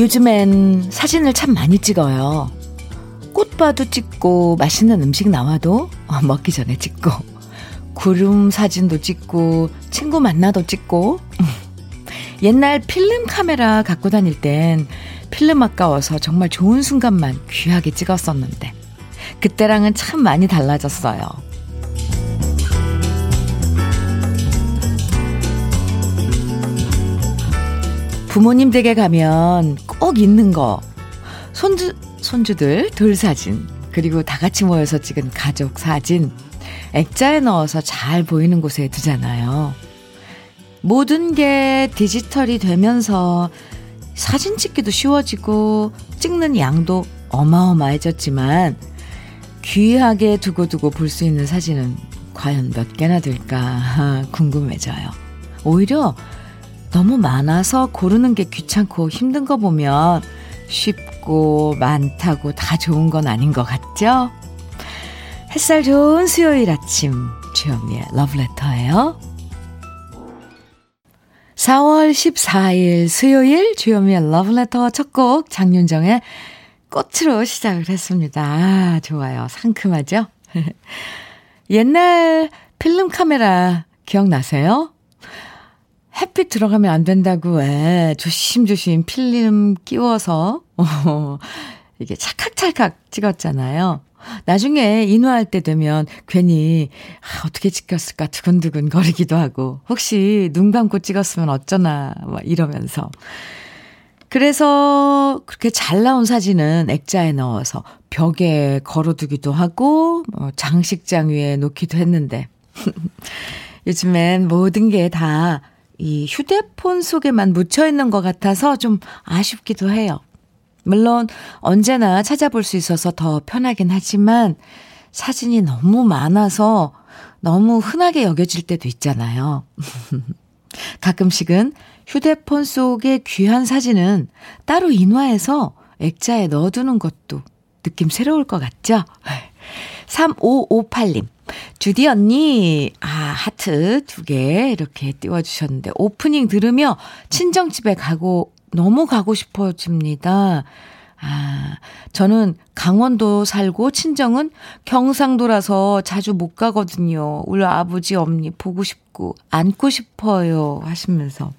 요즘엔 사진을 참 많이 찍어요. 꽃 봐도 찍고, 맛있는 음식 나와도 어, 먹기 전에 찍고, 구름 사진도 찍고, 친구 만나도 찍고. 옛날 필름 카메라 갖고 다닐 땐 필름 아까워서 정말 좋은 순간만 귀하게 찍었었는데, 그때랑은 참 많이 달라졌어요. 부모님 댁에 가면 꼭 있는 거. 손주, 손주들 돌 사진, 그리고 다 같이 모여서 찍은 가족 사진, 액자에 넣어서 잘 보이는 곳에 두잖아요. 모든 게 디지털이 되면서 사진 찍기도 쉬워지고 찍는 양도 어마어마해졌지만 귀하게 두고두고 볼 수 있는 사진은 과연 몇 개나 될까 궁금해져요. 오히려 너무 많아서 고르는 게 귀찮고 힘든 거 보면 쉽고 많다고 다 좋은 건 아닌 것 같죠? 햇살 좋은 수요일 아침 주현미의 러브레터예요. 4월 14일 수요일 주현미의 러브레터 첫 곡 장윤정의 꽃으로 시작을 했습니다. 아, 좋아요. 상큼하죠? 옛날 필름 카메라 기억나세요? 햇빛 들어가면 안 된다고, 왜, 조심조심 필름 끼워서, 어, 이게 찰칵찰칵 찍었잖아요. 나중에 인화할 때 되면 괜히, 아, 어떻게 찍혔을까 두근두근 거리기도 하고, 혹시 눈 감고 찍었으면 어쩌나, 막 이러면서. 그래서 그렇게 잘 나온 사진은 액자에 넣어서 벽에 걸어두기도 하고, 뭐 장식장 위에 놓기도 했는데, 요즘엔 모든 게 다 이 휴대폰 속에만 묻혀 있는 것 같아서 좀 아쉽기도 해요. 물론 언제나 찾아볼 수 있어서 더 편하긴 하지만 사진이 너무 많아서 너무 흔하게 여겨질 때도 있잖아요. 가끔씩은 휴대폰 속의 귀한 사진은 따로 인화해서 액자에 넣어두는 것도 느낌 새로울 것 같죠? 3558님. 주디 언니, 아, 하트 두 개 이렇게 띄워주셨는데, 오프닝 들으며 친정집에 가고, 너무 가고 싶어집니다. 아, 저는 강원도 살고 친정은 경상도라서 자주 못 가거든요. 우리 아버지, 엄니 보고 싶고, 안고 싶어요. 하시면서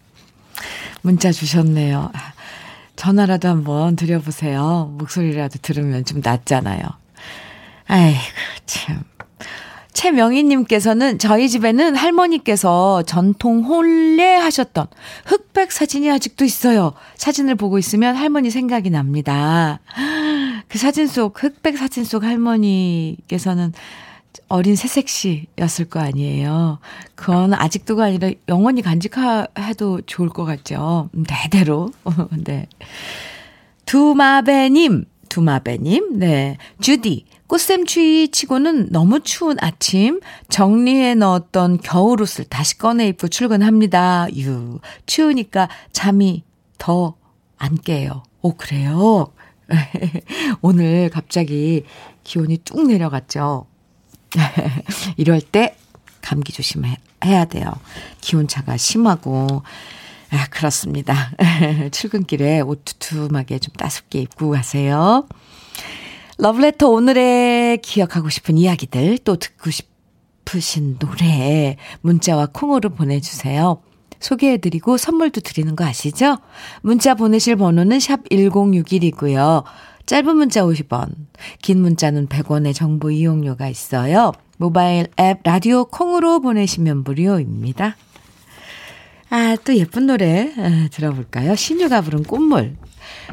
문자 주셨네요. 아, 전화라도 한번 드려보세요. 목소리라도 들으면 좀 낫잖아요. 아이고, 참. 최명희님께서는 저희 집에는 할머니께서 전통 혼례 하셨던 흑백 사진이 아직도 있어요. 사진을 보고 있으면 할머니 생각이 납니다. 그 사진 속, 흑백 사진 속 할머니께서는 어린 새색시였을 거 아니에요. 그건 아직도가 아니라 영원히 간직해도 좋을 것 같죠. 대대로. 네. 두마배님, 두마배님, 네. 주디, 꽃샘추위 치고는 너무 추운 아침 정리해 넣었던 겨울옷을 다시 꺼내 입고 출근합니다. 유 추우니까 잠이 더 안 깨요. 오 그래요? 오늘 갑자기 기온이 뚝 내려갔죠. 이럴 때 감기 조심해야 돼요. 기온차가 심하고 아, 그렇습니다. 출근길에 옷 두툼하게 좀 따숩게 입고 가세요. 러브레터 오늘의 기억하고 싶은 이야기들 또 듣고 싶으신 노래 문자와 콩으로 보내주세요. 소개해드리고 선물도 드리는 거 아시죠? 문자 보내실 번호는 샵 1061이고요. 짧은 문자 50원, 긴 문자는 100원의 정보 이용료가 있어요. 모바일 앱 라디오 콩으로 보내시면 무료입니다. 아, 또 예쁜 노래 아, 들어볼까요? 신유가 부른 꽃물.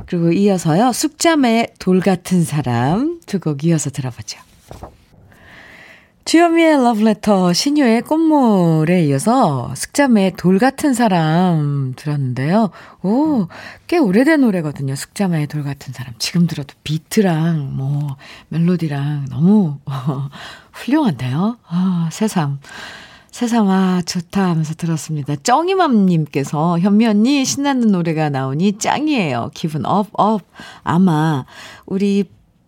그리고 이어서요. 숙잠의 돌 같은 사람 두 곡 이어서 들어보죠. 주현미의 러브레터 신유의 꽃물에 이어서 숙잠의 돌 같은 사람 들었는데요. 오, 꽤 오래된 노래거든요. 숙자매의 돌 같은 사람. 지금 들어도 비트랑 뭐 멜로디랑 너무 훌륭한데요. 아, 새삼. 새삼, 아, 좋다 하면서 들었습니다. 쩡이맘님께서 현미 언니 신나는 노래가 나오니 짱이에요. 기분 up, up. 아마 우리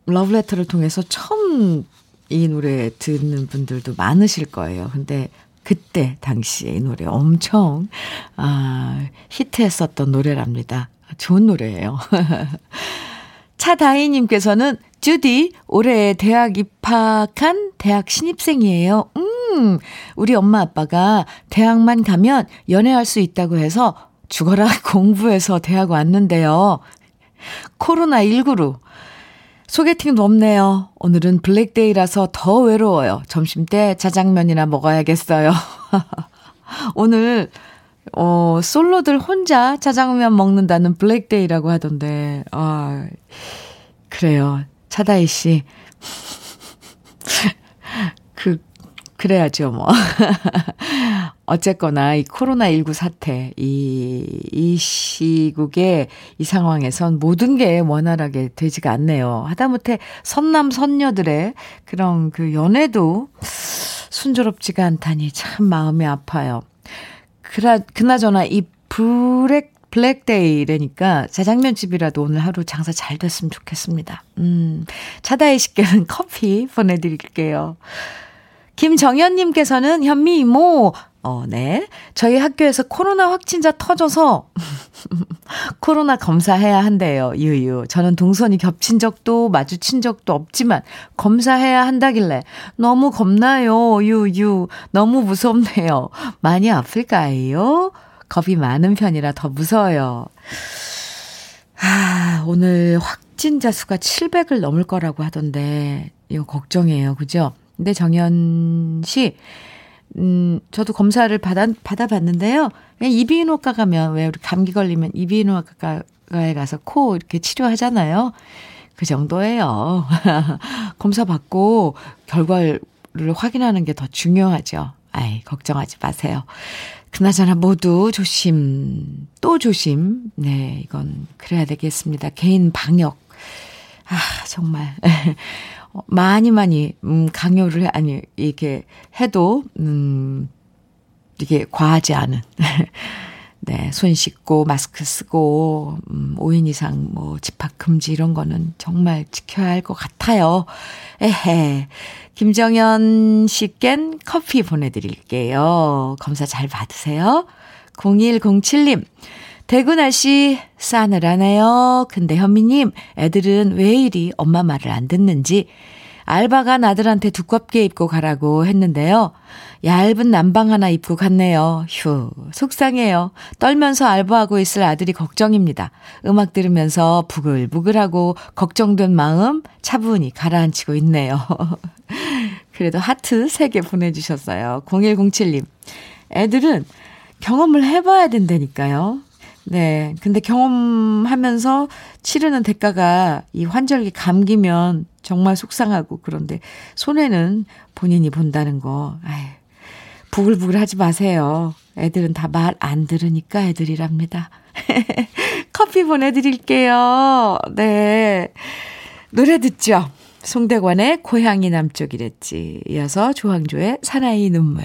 러브레터를 통해서 처음 이 노래 듣는 분들도 많으실 거예요. 근데 그때 당시에 이 노래 엄청 아, 히트했었던 노래랍니다. 좋은 노래예요. 차다희님께서는 주디, 올해 대학 입학한 대학 신입생이에요. 음, 우리 엄마 아빠가 대학만 가면 연애할 수 있다고 해서 죽어라 공부해서 대학 왔는데요. 코로나19로 소개팅도 없네요. 오늘은 블랙데이라서 더 외로워요. 점심 때 짜장면이나 먹어야겠어요. 오늘, 어, 솔로들 혼자 짜장면 먹는다는 블랙데이라고 하던데, 아, 그래요. 차다희 씨. 그, 그래야죠, 뭐. 어쨌거나 이 코로나19 사태, 이, 이 시국에 이 상황에선 모든 게 원활하게 되지가 않네요. 하다못해 선남, 선녀들의 그런 그 연애도 순조롭지가 않다니 참 마음이 아파요. 그나, 그나저나 이 블랙, 블랙데이라니까 자장면집이라도 오늘 하루 장사 잘 됐으면 좋겠습니다. 음, 차다이 씨께는 커피 보내드릴게요. 김정현님께서는 현미 이모, 어, 네. 저희 학교에서 코로나 확진자 터져서 코로나 검사해야 한대요. 유유. 저는 동선이 겹친 적도 마주친 적도 없지만 검사해야 한다길래 너무 겁나요. 유유. 너무 무섭네요. 많이 아플까요? 겁이 많은 편이라 더 무서워요. 아, 오늘 확진자 수가 700을 넘을 거라고 하던데 이거 걱정이에요. 그죠? 근데 정현 씨 음, 저도 검사를 받아, 받아봤는데요. 그냥 이비인후과 가면, 왜 우리 감기 걸리면 이비인후과에 가서 코 이렇게 치료하잖아요. 그 정도예요. 검사 받고 결과를 확인하는 게 더 중요하죠. 아이, 걱정하지 마세요. 그나저나 모두 조심, 또 조심. 네, 이건 그래야 되겠습니다. 개인 방역. 아, 정말. 많이 많이 음 강요를 아니 이렇게 해도 음 이게 과하지 않은 네, 손 씻고 마스크 쓰고 음 5인 이상 뭐 집합 금지 이런 거는 정말 지켜야 할 것 같아요. 에헤. 김정현 씨껜 커피 보내 드릴게요. 검사 잘 받으세요. 0107님. 대구 날씨 싸늘하네요. 근데 현미님, 애들은 왜 이리 엄마 말을 안 듣는지 알바가 아들한테 두껍게 입고 가라고 했는데요. 얇은 남방 하나 입고 갔네요. 휴, 속상해요. 떨면서 알바하고 있을 아들이 걱정입니다. 음악 들으면서 부글부글하고 걱정된 마음 차분히 가라앉히고 있네요. 그래도 하트 3개 보내주셨어요. 0107님. 애들은 경험을 해봐야 된다니까요. 네. 근데 경험하면서 치르는 대가가 이 환절기 감기면 정말 속상하고 그런데 손해는 본인이 본다는 거. 아이, 부글부글 하지 마세요. 애들은 다 말 안 들으니까 애들이랍니다. 커피 보내드릴게요. 네. 노래 듣죠? 송대관의 고향이 남쪽이랬지. 이어서 조항조의 사나이 눈물.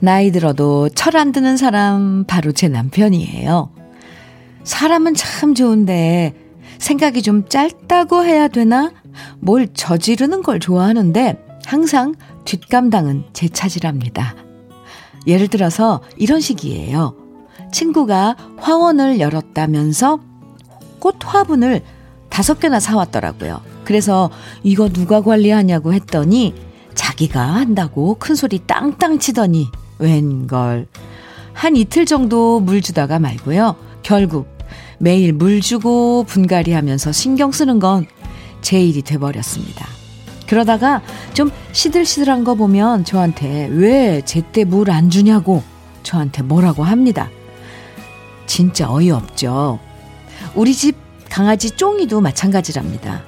나이 들어도 철 안 드는 사람 바로 제 남편이에요. 사람은 참 좋은데 생각이 좀 짧다고 해야 되나? 뭘 저지르는 걸 좋아하는데 항상 뒷감당은 제 차지랍니다. 예를 들어서 이런 식이에요. 친구가 화원을 열었다면서 꽃 화분을 다섯 개나 사왔더라고요. 그래서 이거 누가 관리하냐고 했더니 자기가 한다고 큰 소리 땅땅 치더니 웬걸. 한 이틀 정도 물 주다가 말고요. 결국 매일 물 주고 분갈이 하면서 신경 쓰는 건 제 일이 돼버렸습니다. 그러다가 좀 시들시들한 거 보면 저한테 왜 제때 물 안 주냐고 저한테 뭐라고 합니다. 진짜 어이없죠. 우리 집 강아지 쫑이도 마찬가지랍니다.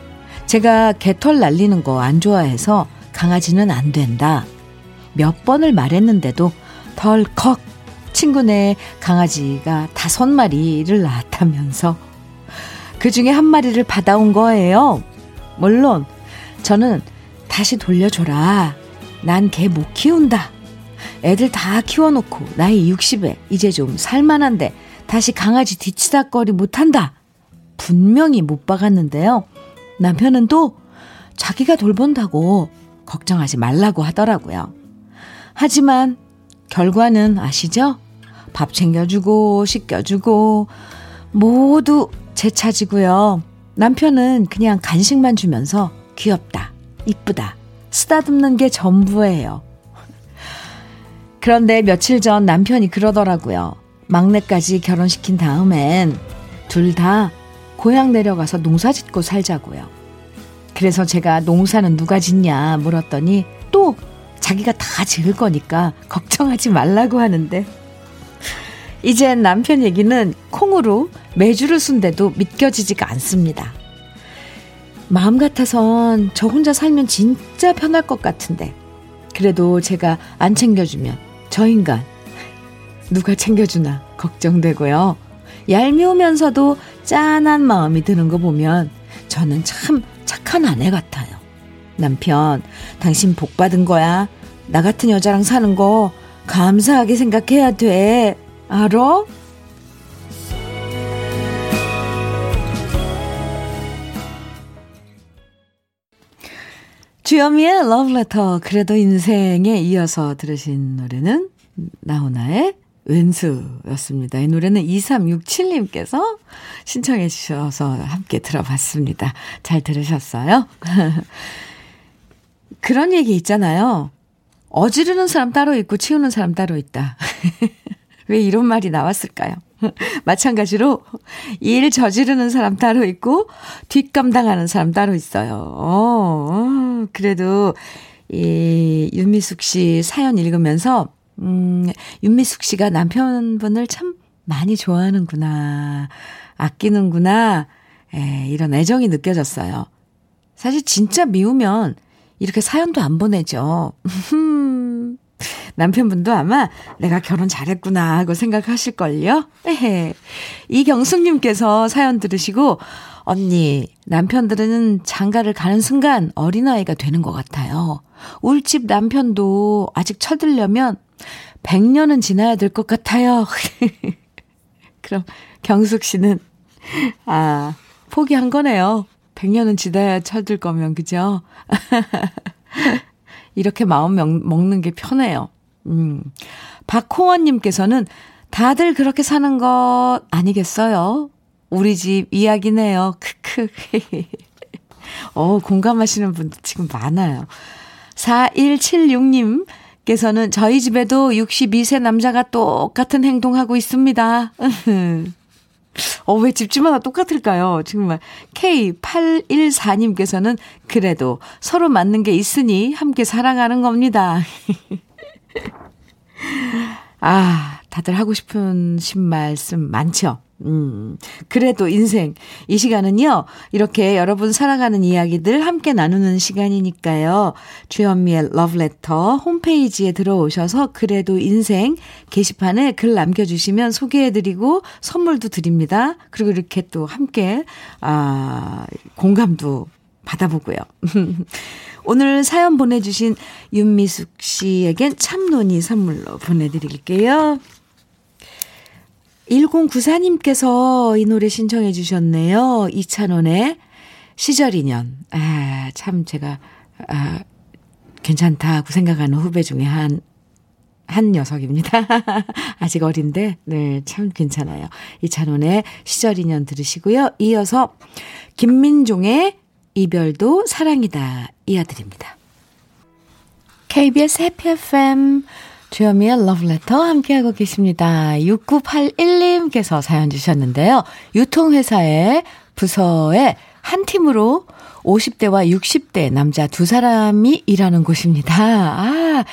제가 개털 날리는 거 안 좋아해서 강아지는 안 된다. 몇 번을 말했는데도 덜컥 친구네 강아지가 다섯 마리를 낳았다면서 그 중에 한 마리를 받아온 거예요. 물론 저는 다시 돌려줘라. 난 개 못 키운다. 애들 다 키워놓고 나이 60에 이제 좀 살만한데 다시 강아지 뒤치다거리 못한다. 분명히 못 박았는데요. 남편은 또 자기가 돌본다고 걱정하지 말라고 하더라고요. 하지만 결과는 아시죠? 밥 챙겨주고, 씻겨주고, 모두 제 차지고요. 남편은 그냥 간식만 주면서 귀엽다, 이쁘다, 쓰다듬는 게 전부예요. 그런데 며칠 전 남편이 그러더라고요. 막내까지 결혼시킨 다음엔 둘 다 고향 내려가서 농사 짓고 살자고요. 그래서 제가 농사는 누가 짓냐 물었더니 또 자기가 다 지을 거니까 걱정하지 말라고 하는데 이젠 남편 얘기는 콩으로 매주를 쓴데도 믿겨지지가 않습니다. 마음 같아선 저 혼자 살면 진짜 편할 것 같은데 그래도 제가 안 챙겨주면 저 인간 누가 챙겨주나 걱정되고요. 얄미우면서도 짠한 마음이 드는 거 보면 저는 참 착한 아내 같아요. 남편, 당신 복 받은 거야. 나 같은 여자랑 사는 거 감사하게 생각해야 돼. 알어? 주여미의 러브레터 그래도 인생에 이어서 들으신 노래는 나훈아의 왼수였습니다. 이 노래는 2367님께서 신청해 주셔서 함께 들어봤습니다. 잘 들으셨어요? 그런 얘기 있잖아요. 어지르는 사람 따로 있고 치우는 사람 따로 있다. 왜 이런 말이 나왔을까요? 마찬가지로 일 저지르는 사람 따로 있고 뒷감당하는 사람 따로 있어요. 어, 그래도 이 윤미숙 씨 사연 읽으면서 음, 윤미숙 씨가 남편분을 참 많이 좋아하는구나. 아끼는구나. 에, 이런 애정이 느껴졌어요. 사실 진짜 미우면 이렇게 사연도 안 보내죠. 남편분도 아마 내가 결혼 잘했구나 하고 생각하실걸요? 에헤. 이경숙님께서 사연 들으시고, 언니, 남편들은 장가를 가는 순간 어린아이가 되는 것 같아요. 울집 남편도 아직 쳐들려면 100년은 지나야 될 것 같아요. 그럼 경숙 씨는, 아, 포기한 거네요. 100년은 지나야 쳐들 거면, 그죠? 이렇게 마음 먹는 게 편해요. 음. 박홍원님께서는 다들 그렇게 사는 것 아니겠어요? 우리 집 이야기네요. 크크. 어, 공감하시는 분들 지금 많아요. 4176님, 께서는 저희 집에도 62세 남자가 똑같은 행동하고 있습니다. 어, 왜 집집마다 똑같을까요? 정말. K814님께서는 그래도 서로 맞는 게 있으니 함께 살아가는 겁니다. 아, 다들 하고 싶으신 말씀 많죠? 음, 그래도 인생. 이 시간은요, 이렇게 여러분 사랑하는 이야기들 함께 나누는 시간이니까요. 주현미의 러브레터 홈페이지에 들어오셔서 그래도 인생 게시판에 글 남겨주시면 소개해드리고 선물도 드립니다. 그리고 이렇게 또 함께, 아, 공감도 받아보고요. 오늘 사연 보내주신 윤미숙 씨에겐 참논이 선물로 보내드릴게요. 1094님께서 이 노래 신청해 주셨네요. 이찬원의 시절 인연. 아, 참 제가, 아, 괜찮다고 생각하는 후배 중에 한, 한 녀석입니다. 아직 어린데, 네, 참 괜찮아요. 이찬원의 시절 인연 들으시고요. 이어서 김민종의 이별도 사랑이다 이어드립니다. KBS 해피 FM 주여미의 러브레터 함께하고 계십니다. 6981님께서 사연 주셨는데요. 유통회사의 부서에 한 팀으로 50대와 60대 남자 두 사람이 일하는 곳입니다. 아,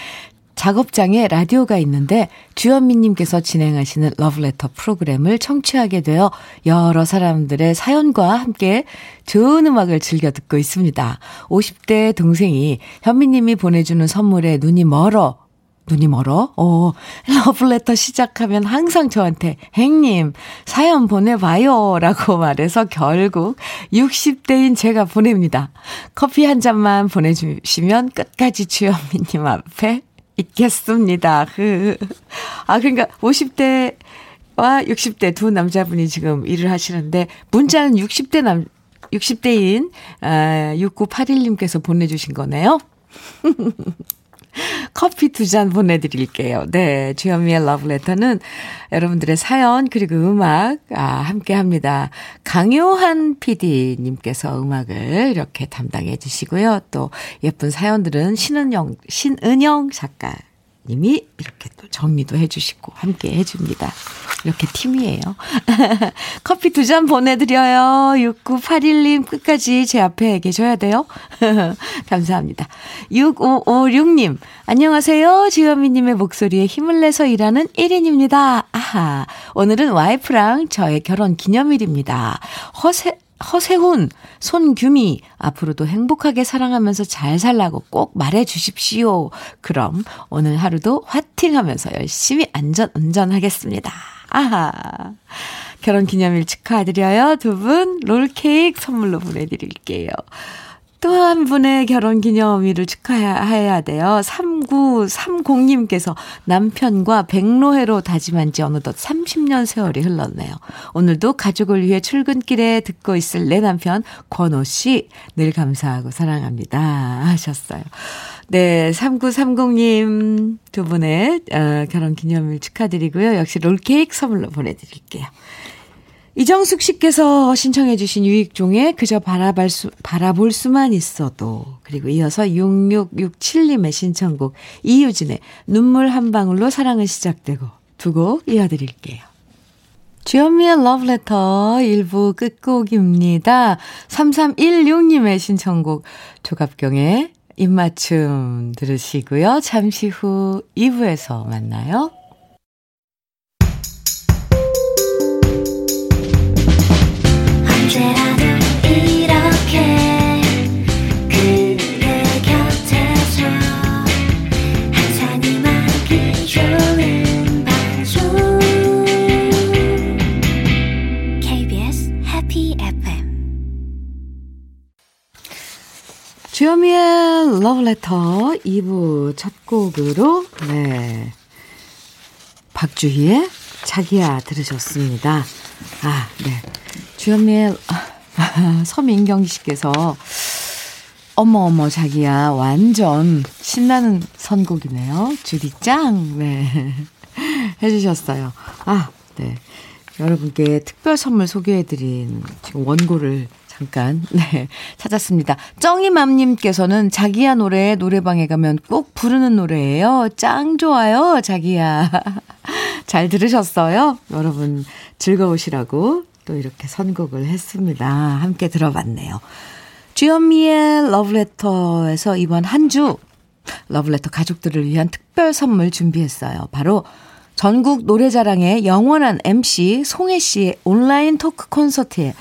작업장에 라디오가 있는데 주현미님께서 진행하시는 러브레터 프로그램을 청취하게 되어 여러 사람들의 사연과 함께 좋은 음악을 즐겨 듣고 있습니다. 50대 동생이 현미님이 보내주는 선물에 눈이 멀어 눈이 멀어? 어, 러브레터 시작하면 항상 저한테, 행님, 사연 보내봐요. 라고 말해서 결국 60대인 제가 보냅니다. 커피 한 잔만 보내주시면 끝까지 주현미님 앞에 있겠습니다. 그, 아, 그러니까 50대 와 60대 두 남자분이 지금 일을 하시는데, 문자는 60대 남, 60대인, 아, 6981님께서 보내 주신 거네요. 커피 두 잔 보내드릴게요. 네. 주현미의 러브레터는 여러분들의 사연, 그리고 음악, 아, 함께 합니다. 강요한 PD님께서 음악을 이렇게 담당해 주시고요. 또 예쁜 사연들은 신은영, 신은영 작가 님이 이렇게 또 정리도 해주시고 함께 해줍니다. 이렇게 팀이에요. 커피 두 잔 보내드려요. 6981님 끝까지 제 앞에 계셔야 돼요. 감사합니다. 6556님, 안녕하세요. 지현미님의 목소리에 힘을 내서 일하는 1인입니다. 아하, 오늘은 와이프랑 저의 결혼 기념일입니다. 허세, 허세훈, 손규미, 앞으로도 행복하게 사랑하면서 잘 살라고 꼭 말해 주십시오. 그럼 오늘 하루도 화팅 하면서 열심히 안전 운전하겠습니다. 아하. 결혼 기념일 축하드려요. 두 분 롤케이크 선물로 보내드릴게요. 또 한 분의 결혼 기념일을 축하해야 돼요. 3930님께서 남편과 백로해로 다짐한 지 어느덧 30년 세월이 흘렀네요. 오늘도 가족을 위해 출근길에 듣고 있을 내 남편 권호 씨 늘 감사하고 사랑합니다 하셨어요. 네, 3930님 두 분의 어, 결혼 기념일 축하드리고요. 역시 롤케이크 선물로 보내드릴게요. 이정숙 씨께서 신청해 주신 유익종의 그저 바라볼, 수, 바라볼 수만 있어도 그리고 이어서 6667님의 신청곡 이유진의 눈물 한 방울로 사랑은 시작되고 두 곡 이어드릴게요. 주현미의 러브레터 1부 끝곡입니다. 3316님의 신청곡 조갑경의 입맞춤 들으시고요. 잠시 후 2부에서 만나요. 주현미의 러브레터 2부 첫 곡으로, 네. 박주희의 자기야 들으셨습니다. 아, 네. 주현미의, 아, 서민경 씨께서, 어머, 어머, 자기야, 완전 신나는 선곡이네요. 주디 짱! 네. 해 주셨어요. 아, 네. 여러분께 특별 선물 소개해 드린 지금 원고를 잠깐, 네, 찾았습니다. 쩡이맘님께서는 자기야 노래 노래방에 가면 꼭 부르는 노래예요. 짱 좋아요, 자기야. 잘 들으셨어요? 여러분 즐거우시라고 또 이렇게 선곡을 했습니다. 함께 들어봤네요. 주현미의 러브레터에서 이번 한 주 러브레터 가족들을 위한 특별 선물 준비했어요. 바로 전국 노래자랑의 영원한 MC 송혜 씨의 온라인 토크 콘서트에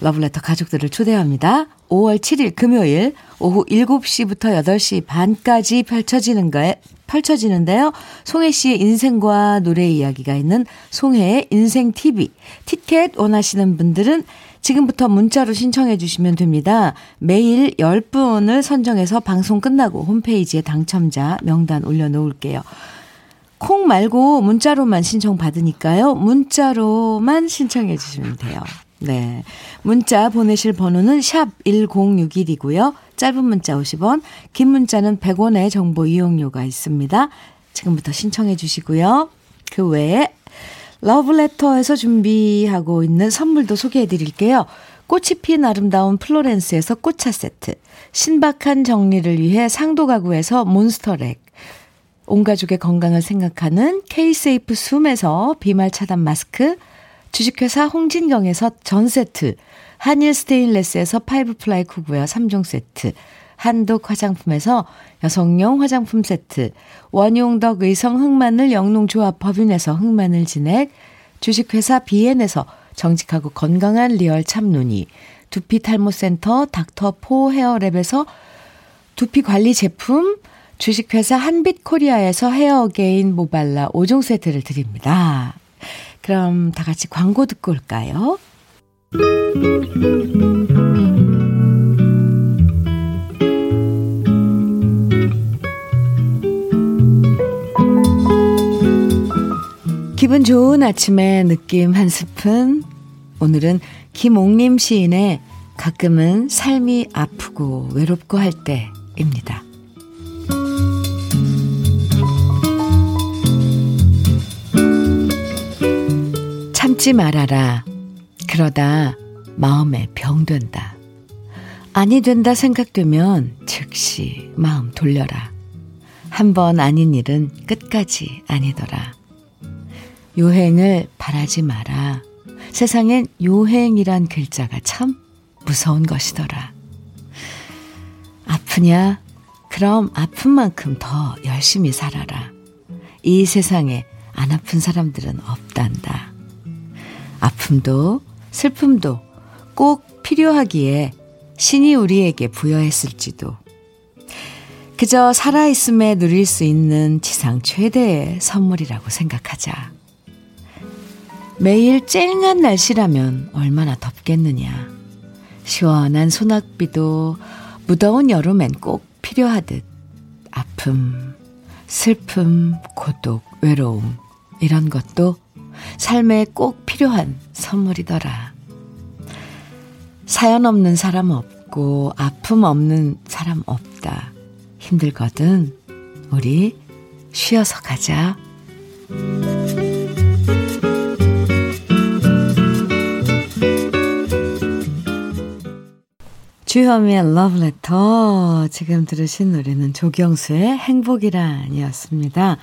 러브레터 가족들을 초대합니다. 5월 7일 금요일 오후 7시부터 8시 반까지 펼쳐지는 거에 펼쳐지는데요. 송혜 씨의 인생과 노래 이야기가 있는 송혜의 인생 TV. 티켓 원하시는 분들은 지금부터 문자로 신청해 주시면 됩니다. 매일 10분을 선정해서 방송 끝나고 홈페이지에 당첨자 명단 올려놓을게요. 콩 말고 문자로만 신청 받으니까요. 문자로만 신청해 주시면 돼요. 네. 문자 보내실 번호는 샵 1061이고요. 짧은 문자 50원, 긴 문자는 100원의 정보 이용료가 있습니다. 지금부터 신청해 주시고요. 그 외에 러브레터에서 준비하고 있는 선물도 소개해 드릴게요. 꽃이 핀 아름다운 플로렌스에서 꽃차 세트, 신박한 정리를 위해 상도 가구에서 몬스터렉, 온 가족의 건강을 생각하는 케이세이프 숨에서 비말 차단 마스크, 주식회사 홍진경에서 전 세트, 한일 스테인레스에서 five ply cookware 3종 세트, 한독 화장품에서 여성용 화장품 세트, 원용덕 의성 흑마늘 영농조합 법인에서 흑마늘 진액, 주식회사 비엔에서 정직하고 건강한 리얼 참눈이, 두피 탈모센터 닥터포 헤어랩에서 두피 관리 제품, 주식회사 한빛 코리아에서 헤어게인 모발라 5종 세트를 드립니다. 그럼 다 같이 광고 듣고 올까요? 기분 좋은 아침의 느낌 한 스푼. 오늘은 김옥림 시인의 가끔은 삶이 아프고 외롭고 할 때입니다. 참지 말아라. 그러다 마음에 병된다. 아니 된다 생각되면 즉시 마음 돌려라. 한 번 아닌 일은 끝까지 아니더라. 요행을 바라지 마라. 세상엔 요행이란 글자가 참 무서운 것이더라. 아프냐? 그럼 아픈 만큼 더 열심히 살아라. 이 세상에 안 아픈 사람들은 없단다. 아픔도 슬픔도 꼭 필요하기에 신이 우리에게 부여했을지도. 그저 살아있음에 누릴 수 있는 지상 최대의 선물이라고 생각하자. 매일 쨍한 날씨라면 얼마나 덥겠느냐. 시원한 소낙비도 무더운 여름엔 꼭 필요하듯 아픔, 슬픔, 고독, 외로움 이런 것도 삶에 꼭 필요한 선물이더라. 사연 없는 사람 없고 아픔 없는 사람 없다. 힘들거든. 우리 쉬어서 가자. 주현미의 러브레터. 지금 들으신 노래는 조경수의 행복이란이었습니다.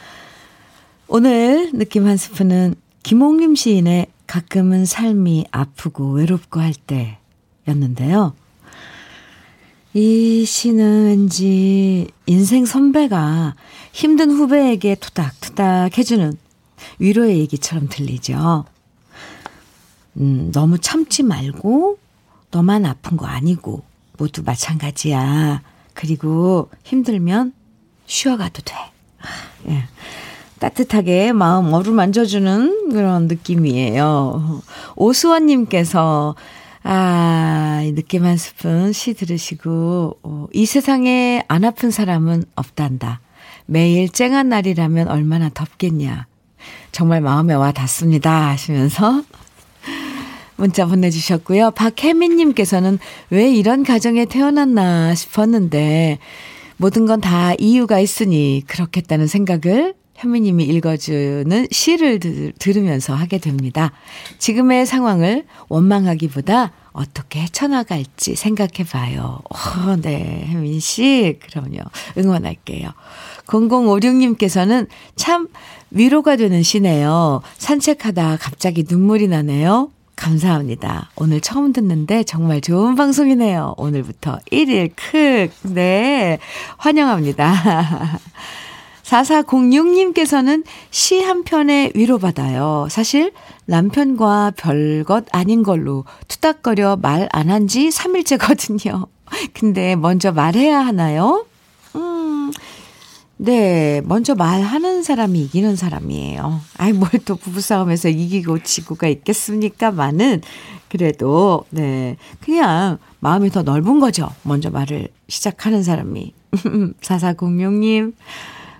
오늘 느낌 한 스푼은 김홍림 시인의 가끔은 삶이 아프고 외롭고 할 때였는데요. 이 시는 왠지 인생 선배가 힘든 후배에게 투닥투닥 해주는 위로의 얘기처럼 들리죠. 음, 너무 참지 말고, 너만 아픈 거 아니고, 모두 마찬가지야. 그리고 힘들면 쉬어가도 돼. 예. 따뜻하게 마음 어루만져주는 그런 느낌이에요. 오수원님께서, 아, 느낌 한 스푼 시 들으시고, 어, 이 세상에 안 아픈 사람은 없단다. 매일 쨍한 날이라면 얼마나 덥겠냐. 정말 마음에 와 닿습니다. 하시면서 문자 보내주셨고요. 박혜민님께서는 왜 이런 가정에 태어났나 싶었는데 모든 건 다 이유가 있으니 그렇겠다는 생각을 현미님이 읽어주는 시를 들, 들으면서 하게 됩니다. 지금의 상황을 원망하기보다 어떻게 헤쳐나갈지 생각해 봐요. 어, 네, 혜민 씨. 그럼요. 응원할게요. 0056님께서는 참 위로가 되는 시네요. 산책하다 갑자기 눈물이 나네요. 감사합니다. 오늘 처음 듣는데 정말 좋은 방송이네요. 오늘부터 1일 크. 네. 환영합니다. 4406님께서는 시 한 편에 위로받아요. 사실 남편과 별것 아닌 걸로 투닥거려 말 안 한 지 3일째거든요. 근데 먼저 말해야 하나요? 음, 네, 먼저 말하는 사람이 이기는 사람이에요. 아이, 뭘 또 부부싸움에서 이기고 지고가 있겠습니까? 많은. 그래도, 네, 그냥 마음이 더 넓은 거죠. 먼저 말을 시작하는 사람이. 4406님,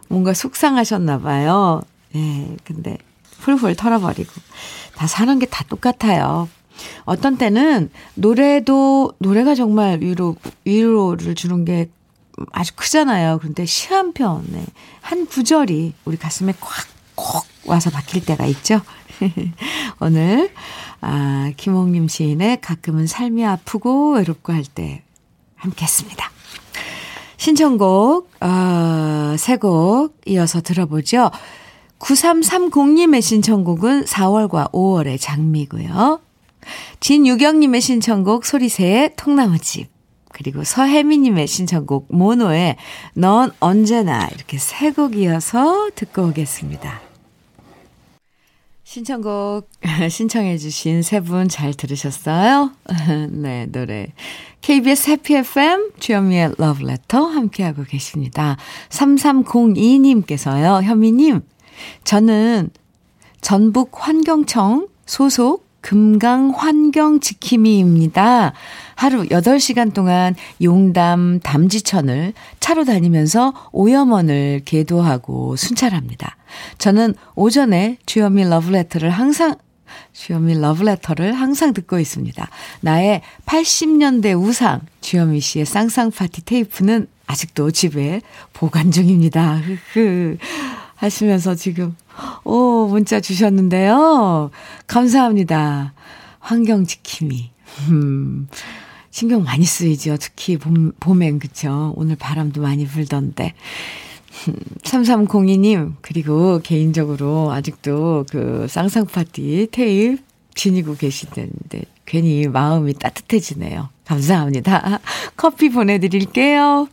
뭔가 속상하셨나 봐요. 예, 네, 근데 훌훌 털어버리고. 다 사는 게 다 똑같아요. 어떤 때는 노래도, 노래가 정말 위로, 위로를 주는 게 아주 크잖아요. 그런데 시 한 편에 한 구절이 우리 가슴에 콱 콕 와서 박힐 때가 있죠. 오늘 아, 김홍림 시인의 가끔은 삶이 아프고 외롭고 할 때 함께 했습니다. 신청곡 어, 세곡 이어서 들어보죠. 9330님의 신청곡은 4월과 5월의 장미고요. 진유경님의 신청곡 소리새의 통나무집 그리고 서혜미님의 신청곡 모노의 넌 언제나 이렇게 세 곡 이어서 듣고 오겠습니다. 신청곡 신청해 주신 세 분 잘 들으셨어요? 네, 노래. KBS 해피 FM 주현미의 러브레터 함께하고 계십니다. 3302님께서요, 현미님, 저는 전북 환경청 소속 금강 환경 지킴이입니다. 하루 8시간 동안 용담 담지천을 차로 다니면서 오염원을 계도하고 순찰합니다. 저는 오전에 주현미 러브레터를 항상 주현미 러브레터를 항상 듣고 있습니다. 나의 80년대 우상 주현미 씨의 쌍쌍 파티 테이프는 아직도 집에 보관 중입니다. 하시면서 지금 오 문자 주셨는데요. 감사합니다. 환경 지킴이. 음. 신경 많이 쓰이죠. 특히 봄, 봄엔, 그쵸. 오늘 바람도 많이 불던데. 3302님, 그리고 개인적으로 아직도 그 쌍쌍파티 테이프 지니고 계시는데 괜히 마음이 따뜻해지네요. 감사합니다. 커피 보내드릴게요.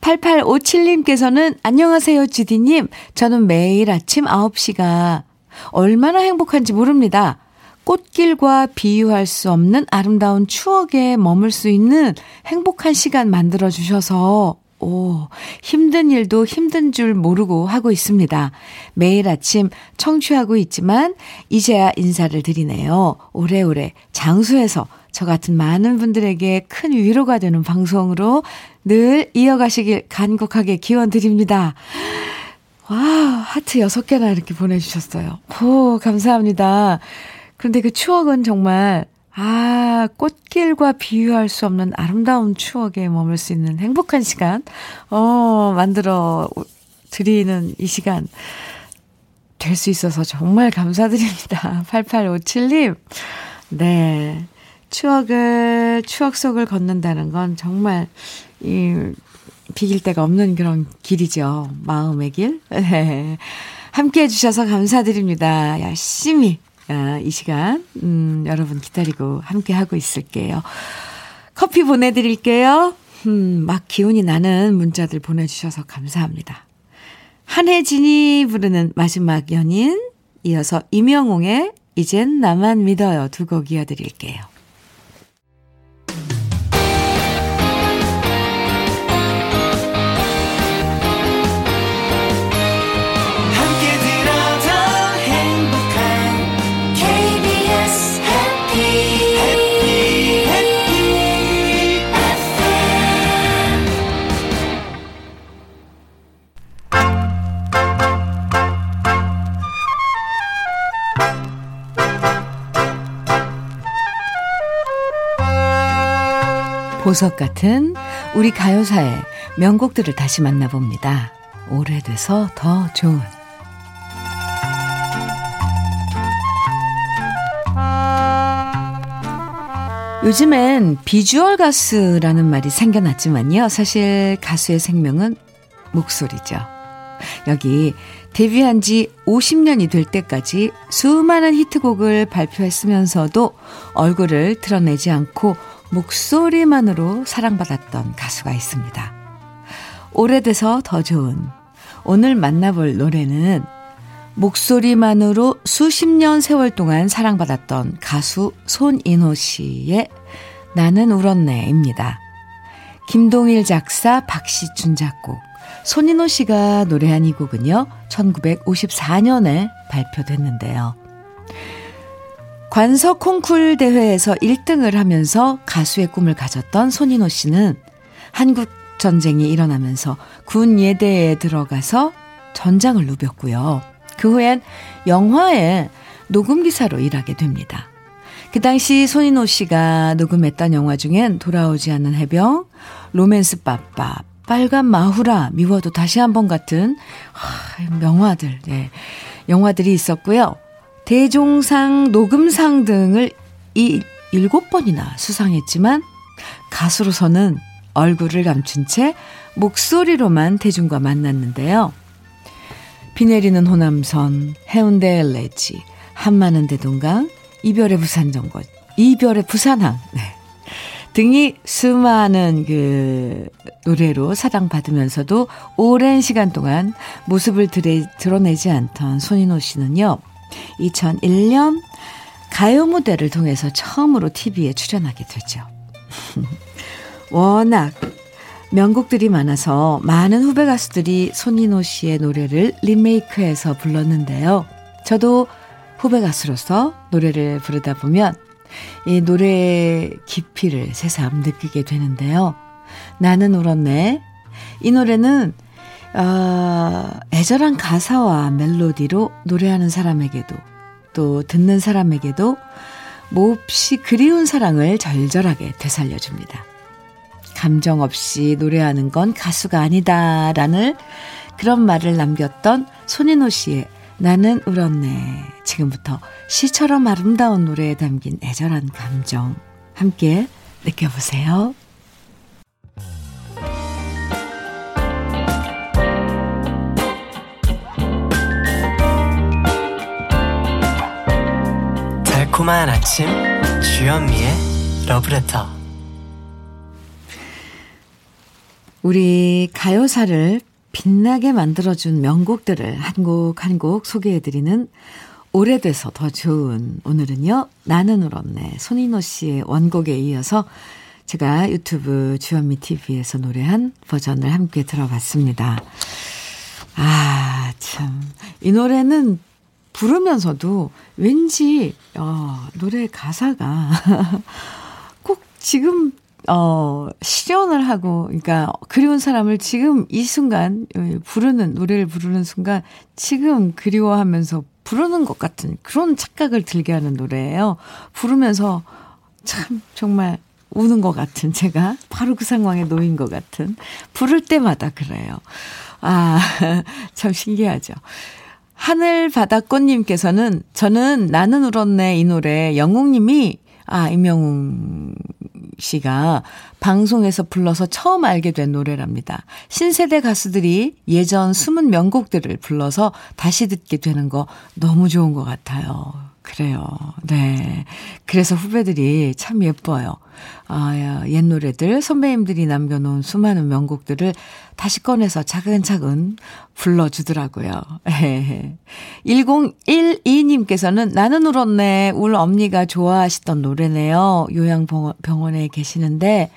8857님께서는 안녕하세요, 주디님. 저는 매일 아침 9시가 얼마나 행복한지 모릅니다. 꽃길과 비유할 수 없는 아름다운 추억에 머물 수 있는 행복한 시간 만들어 주셔서 오, 힘든 일도 힘든 줄 모르고 하고 있습니다. 매일 아침 청취하고 있지만 이제야 인사를 드리네요. 오래오래 장수해서 저 같은 많은 분들에게 큰 위로가 되는 방송으로 늘 이어가시길 간곡하게 기원 드립니다. 와, 하트 6개나 이렇게 보내주셨어요. 오, 감사합니다. 그런데 그 추억은 정말, 아, 꽃길과 비유할 수 없는 아름다운 추억에 머물 수 있는 행복한 시간, 어, 만들어 드리는 이 시간 될 수 있어서 정말 감사드립니다. 8857님. 네. 추억을, 추억 속을 걷는다는 건 정말, 이, 비길 데가 없는 그런 길이죠. 마음의 길. 함께 해주셔서 감사드립니다. 열심히 아, 이 시간, 음, 여러분 기다리고 함께 하고 있을게요. 커피 보내드릴게요. 음, 막 기운이 나는 문자들 보내주셔서 감사합니다. 한혜진이 부르는 마지막 연인, 이어서 임영웅의 이젠 나만 믿어요 두 곡 이어드릴게요. 보석 같은 우리 가요사의 명곡들을 다시 만나봅니다. 오래돼서 더 좋은 요즘엔 비주얼 가수라는 말이 생겨났지만요. 사실 가수의 생명은 목소리죠. 여기 데뷔한 지 50년이 될 때까지 수많은 히트곡을 발표했으면서도 얼굴을 드러내지 않고 목소리만으로 사랑받았던 가수가 있습니다. 오래돼서 더 좋은 오늘 만나볼 노래는 목소리만으로 수십 년 세월 동안 사랑받았던 가수 손인호 씨의 나는 울었네입니다. 김동일 작사, 박시춘 작곡, 손인호 씨가 노래한 이 곡은요, 1954년에 발표됐는데요. 관서 콩쿨 대회에서 1등을 하면서 가수의 꿈을 가졌던 손인호 씨는 한국 전쟁이 일어나면서 군 예대에 들어가서 전장을 누볐고요. 그 후엔 영화의 녹음 기사로 일하게 됩니다. 그 당시 손인호 씨가 녹음했던 영화 중엔 돌아오지 않는 해병, 로맨스 빠빠, 빨간 마후라, 미워도 다시 한번 같은 명화들, 네. 영화들이 있었고요. 대종상, 녹음상 등을 이 일곱 번이나 수상했지만 가수로서는 얼굴을 감춘 채 목소리로만 대중과 만났는데요. 비 내리는 호남선, 해운대 엘레지, 한마는 대동강, 이별의 부산 정거, 이별의 부산항. 네. 등이 수많은 그 노래로 사랑받으면서도 오랜 시간 동안 모습을 드레, 드러내지 않던 손인호 씨는요. 2001년 가요 무대를 통해서 처음으로 TV에 출연하게 되죠. 워낙 명곡들이 많아서 많은 후배 가수들이 손인호 씨의 노래를 리메이크해서 불렀는데요. 저도 후배 가수로서 노래를 부르다 보면 이 노래의 깊이를 새삼 느끼게 되는데요. 나는 울었네. 이 노래는 어, 애절한 가사와 멜로디로 노래하는 사람에게도 또 듣는 사람에게도 몹시 그리운 사랑을 절절하게 되살려줍니다. 감정 없이 노래하는 건 가수가 아니다라는 그런 말을 남겼던 손인호 씨의 나는 울었네. 지금부터 시처럼 아름다운 노래에 담긴 애절한 감정 함께 느껴보세요. 달콤한 아침 주현미의 러브레터 우리 가요사를 빛나게 만들어준 명곡들을 한 곡 한 곡 소개해드리는 오래돼서 더 좋은 오늘은요 나는 울었네 손인호 씨의 원곡에 이어서 제가 유튜브 주현미 TV에서 노래한 버전을 함께 들어봤습니다. 아, 참. 이 노래는 부르면서도 왠지, 어, 노래 가사가 꼭 지금 어, 실현을 하고, 그러니까 그리운 사람을 지금 이 순간, 어, 부르는, 노래를 부르는 순간, 지금 그리워하면서 부르는 것 같은 그런 착각을 들게 하는 노래예요. 부르면서 참, 정말 우는 것 같은, 제가 바로 그 상황에 놓인 것 같은, 부를 때마다 그래요. 아, 참 신기하죠. 하늘 바다꽃님께서는 저는 나는 울었네 이 노래 영웅님이 아 임영웅 씨가 방송에서 불러서 처음 알게 된 노래랍니다. 신세대 가수들이 예전 숨은 명곡들을 불러서 다시 듣게 되는 거 너무 좋은 것 같아요. 그래요. 네. 그래서 후배들이 참 예뻐요. 아, 옛 노래들, 선배님들이 남겨놓은 수많은 명곡들을 다시 꺼내서 차근차근 불러주더라고요. 1012님께서는 나는 울었네. 울 엄니가 좋아하시던 노래네요. 요양병원에 계시는데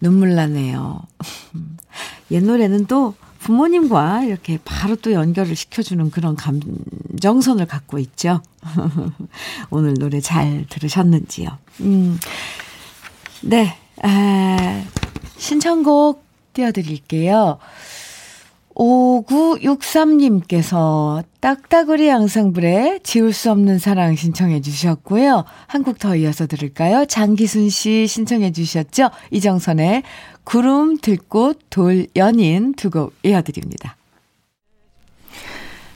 눈물 나네요. 옛 노래는 또 부모님과 이렇게 바로 또 연결을 시켜주는 그런 감정선을 갖고 있죠. 오늘 노래 잘 들으셨는지요? 음, 네, 아, 신청곡 띄워드릴게요. 5963님께서 딱따구리 양상불에 지울 수 없는 사랑 신청해 주셨고요. 한곡더 이어서 들을까요? 장기순 씨 신청해 주셨죠? 이정선의 구름 들꽃 돌 연인 두 곡 이어드립니다.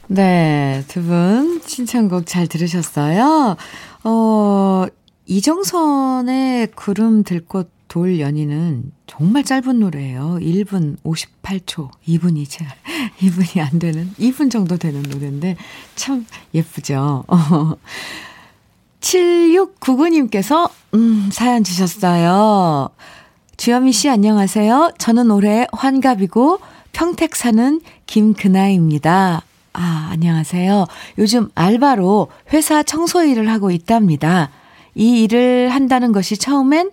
네, 두 분 신청곡 잘 들으셨어요? 어, 이정선의 구름 들꽃 돌 연인은 정말 짧은 노래예요. 1분 58초. 2분이 제 2분이 안 되는 2분 정도 되는 노래인데 참 예쁘죠. 7699님께서 음, 사연 주셨어요. 주현미 씨 안녕하세요. 저는 올해 환갑이고 평택 사는 김근아입니다. 아, 안녕하세요. 요즘 알바로 회사 청소 일을 하고 있답니다. 이 일을 한다는 것이 처음엔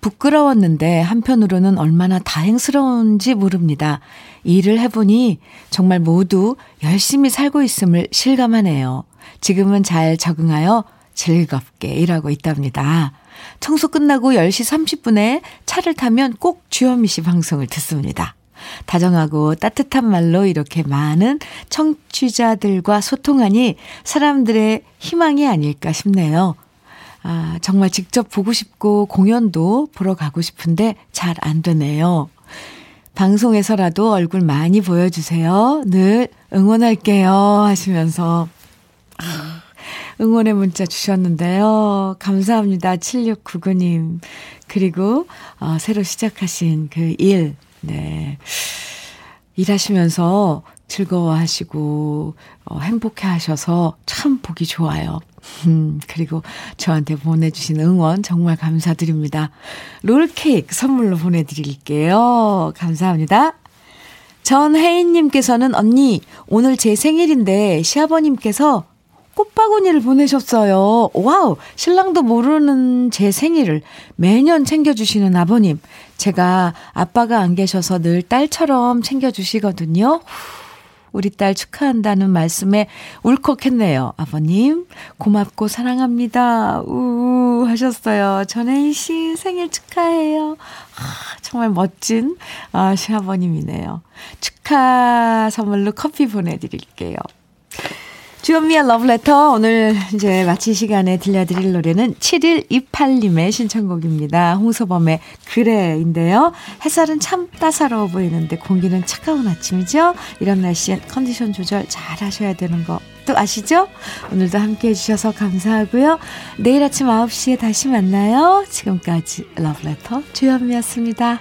부끄러웠는데 한편으로는 얼마나 다행스러운지 모릅니다. 일을 해보니 정말 모두 열심히 살고 있음을 실감하네요. 지금은 잘 적응하여 즐겁게 일하고 있답니다. 청소 끝나고 10시 30분에 차를 타면 꼭 주현미 씨 방송을 듣습니다. 다정하고 따뜻한 말로 이렇게 많은 청취자들과 소통하니 사람들의 희망이 아닐까 싶네요. 아, 정말 직접 보고 싶고 공연도 보러 가고 싶은데 잘 안 되네요. 방송에서라도 얼굴 많이 보여주세요. 늘 응원할게요. 하시면서 응원의 문자 주셨는데요. 감사합니다. 7699님. 그리고, 어, 새로 시작하신 그 일, 네. 일하시면서 즐거워하시고, 어, 행복해 하셔서 참 보기 좋아요. 음, 그리고 저한테 보내주신 응원 정말 감사드립니다. 롤케이크 선물로 보내드릴게요. 감사합니다. 전혜인님께서는 언니, 오늘 제 생일인데 시아버님께서 꽃바구니를 보내셨어요. 와우! 신랑도 모르는 제 생일을 매년 챙겨주시는 아버님. 제가 아빠가 안 계셔서 늘 딸처럼 챙겨주시거든요. 우리 딸 축하한다는 말씀에 울컥했네요. 아버님, 고맙고 사랑합니다. 우 하셨어요. 전혜인 씨 생일 축하해요. 아, 정말 멋진 아, 시아버님이네요. 축하 선물로 커피 보내드릴게요. 주현미의 러브레터 오늘 이제 마칠 시간에 들려드릴 노래는 7128님의 신청곡입니다. 홍서범의 그래인데요. 햇살은 참 따사로워 보이는데 공기는 차가운 아침이죠. 이런 날씨엔 컨디션 조절 잘 하셔야 되는 거 또 아시죠? 오늘도 함께 해주셔서 감사하고요. 내일 아침 9시에 다시 만나요. 지금까지 러브레터 주현미였습니다.